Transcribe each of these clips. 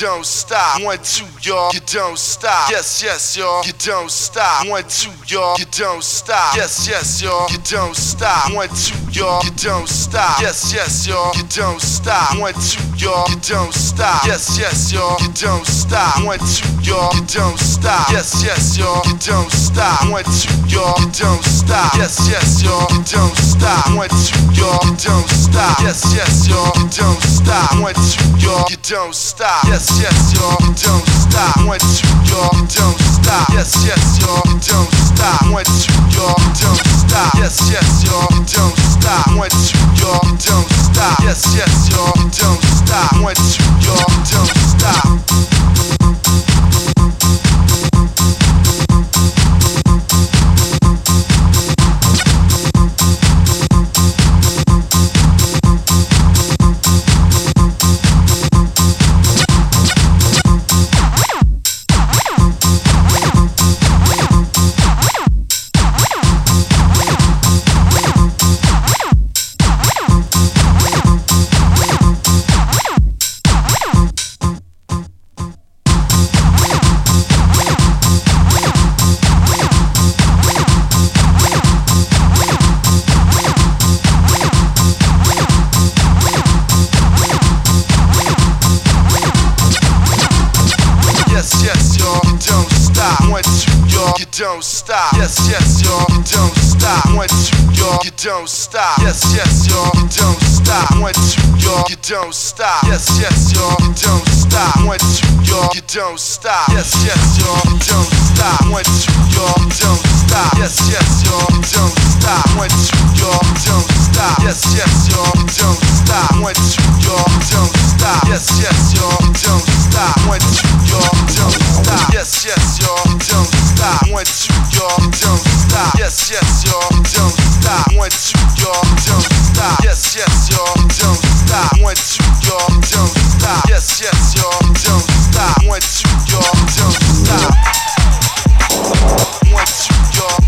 Don't stop. One, two, y'all, you don't stop. Yes, yes, y'all, you don't stop. One, two, y'all, you don't stop. Yes, yes, y'all, you don't stop. One, two, y'all, you don't stop. Yes, yes, y'all, you don't stop. One, two, y'all, you don't stop. Yes, yes, y'all, you don't stop. One, two, y'all, you don't stop. Yes, yes, y'all, you don't stop. One, two, y'all, you don't stop. Yes, yes, y'all, you don't stop. One, two, y'all, you don't stop. Yes, yes, y'all, you don't stop. One, two, y'all, you don't stop. Yes, yes, y'all, don't stop. One, two, y'all, don't stop. Yes, yes, y'all, don't stop. One, two, y'all, don't stop. Yes, yes, y'all, don't stop. One, two, y'all, don't stop. Yes, yes, y'all, don't stop. One, two, y'all, don't stop. Don't stop. Yes, yes, y'all, you don't stop. One, two, y'all, you don't stop. Yes, yes, y'all, you don't stop. One, two, y'all, you don't stop. Yes, yes, y'all, you don't stop. One, two, y'all, don't stop. You stop. You. Yes, yes, y'all, you don't stop. One, two, y'all, you don't stop. Yes, yes, y'all, you don't stop. Y'all, you y'all, you don't stop. Yes, yes, y'all, don't stop. One, two, y'all, don't stop. Yes, yes, y'all, don't stop. One, two, y'all, don't stop. Yes, yes, y'all, don't stop. One, two, y'all, don't stop. Two, y'all.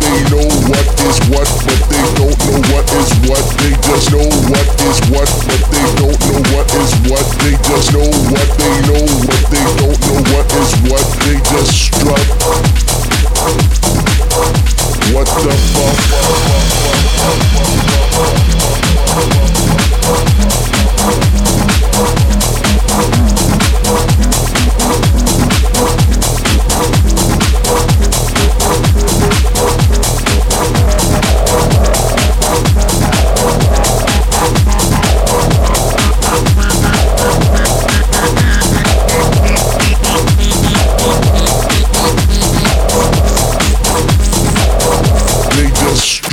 They know what is what, but they don't know what is what. They just know what is what, but they don't know what is what. They just know what they know, but they don't know what is what. They just strut. What the They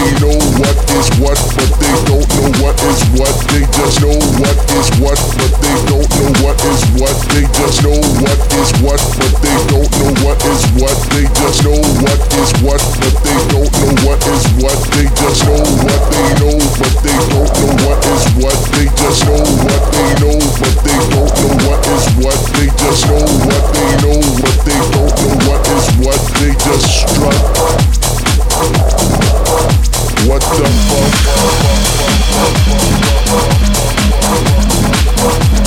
They know what is what, but they don't know what is what. They just know what is what, but they don't know what is what. They just know what is what, but they don't know what is what. They just know what is what, but they don't know what is what. They just know what they know, but they don't know what is what. They just know what they know, but they don't know what is what. They just know what they know, but they don't know what is what. They just strut. What the What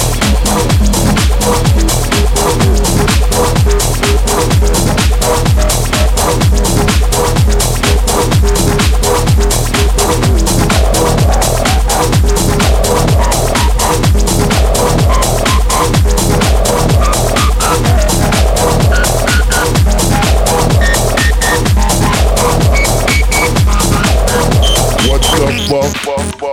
whoa, whoa, whoa.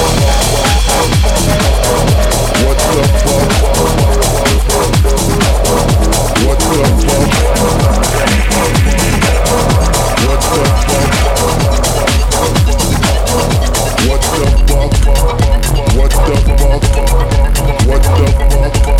What the fuck?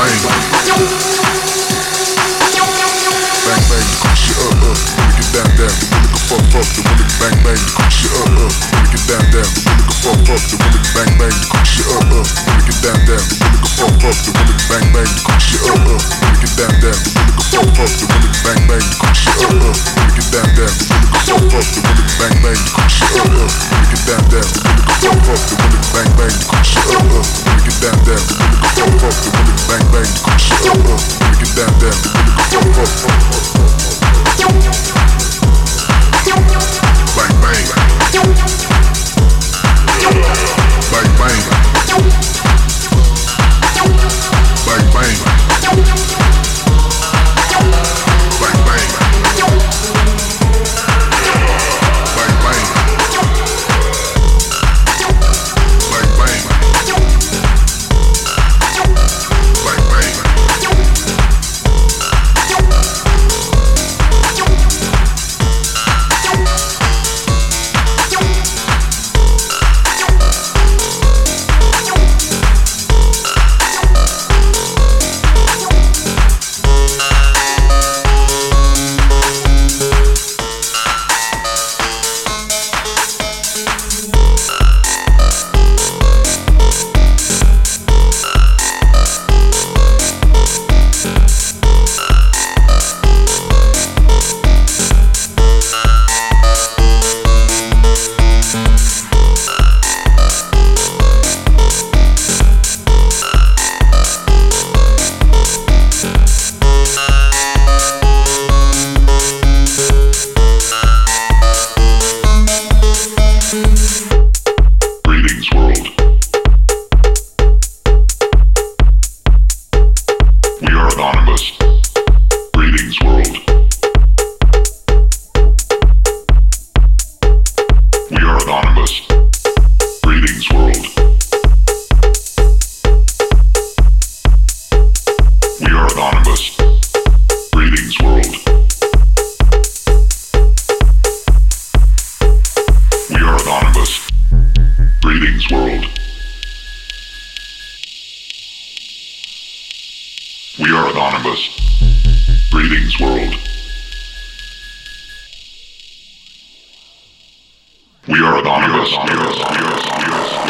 bang. Bang bang, shit up up, nigga get down down fuck fuck, the women can bang bang, the cook shit up up. The women can down down, the women can fuck fuck, the women can bang bang, the cook shit up up. The women can down down, the women can fuck fuck, the women can bang bang, the cook shit up up. The women can down down, the women can fuck fuck, the women can bang bang, the cook shit up up. The women can down down, the women can fuck fuck, the women can bang bang, the cook shit up up. The women can down down, the women can fuck fuck, the women can bang bang, the cook shit up up. The women can down down, the women can fuck fuck, the women can bang bang, the cook shit up up. The women can down down, the women can fuck fuck bang bang. Bang bang. We are anonymous. We are anonymous. Anonymous.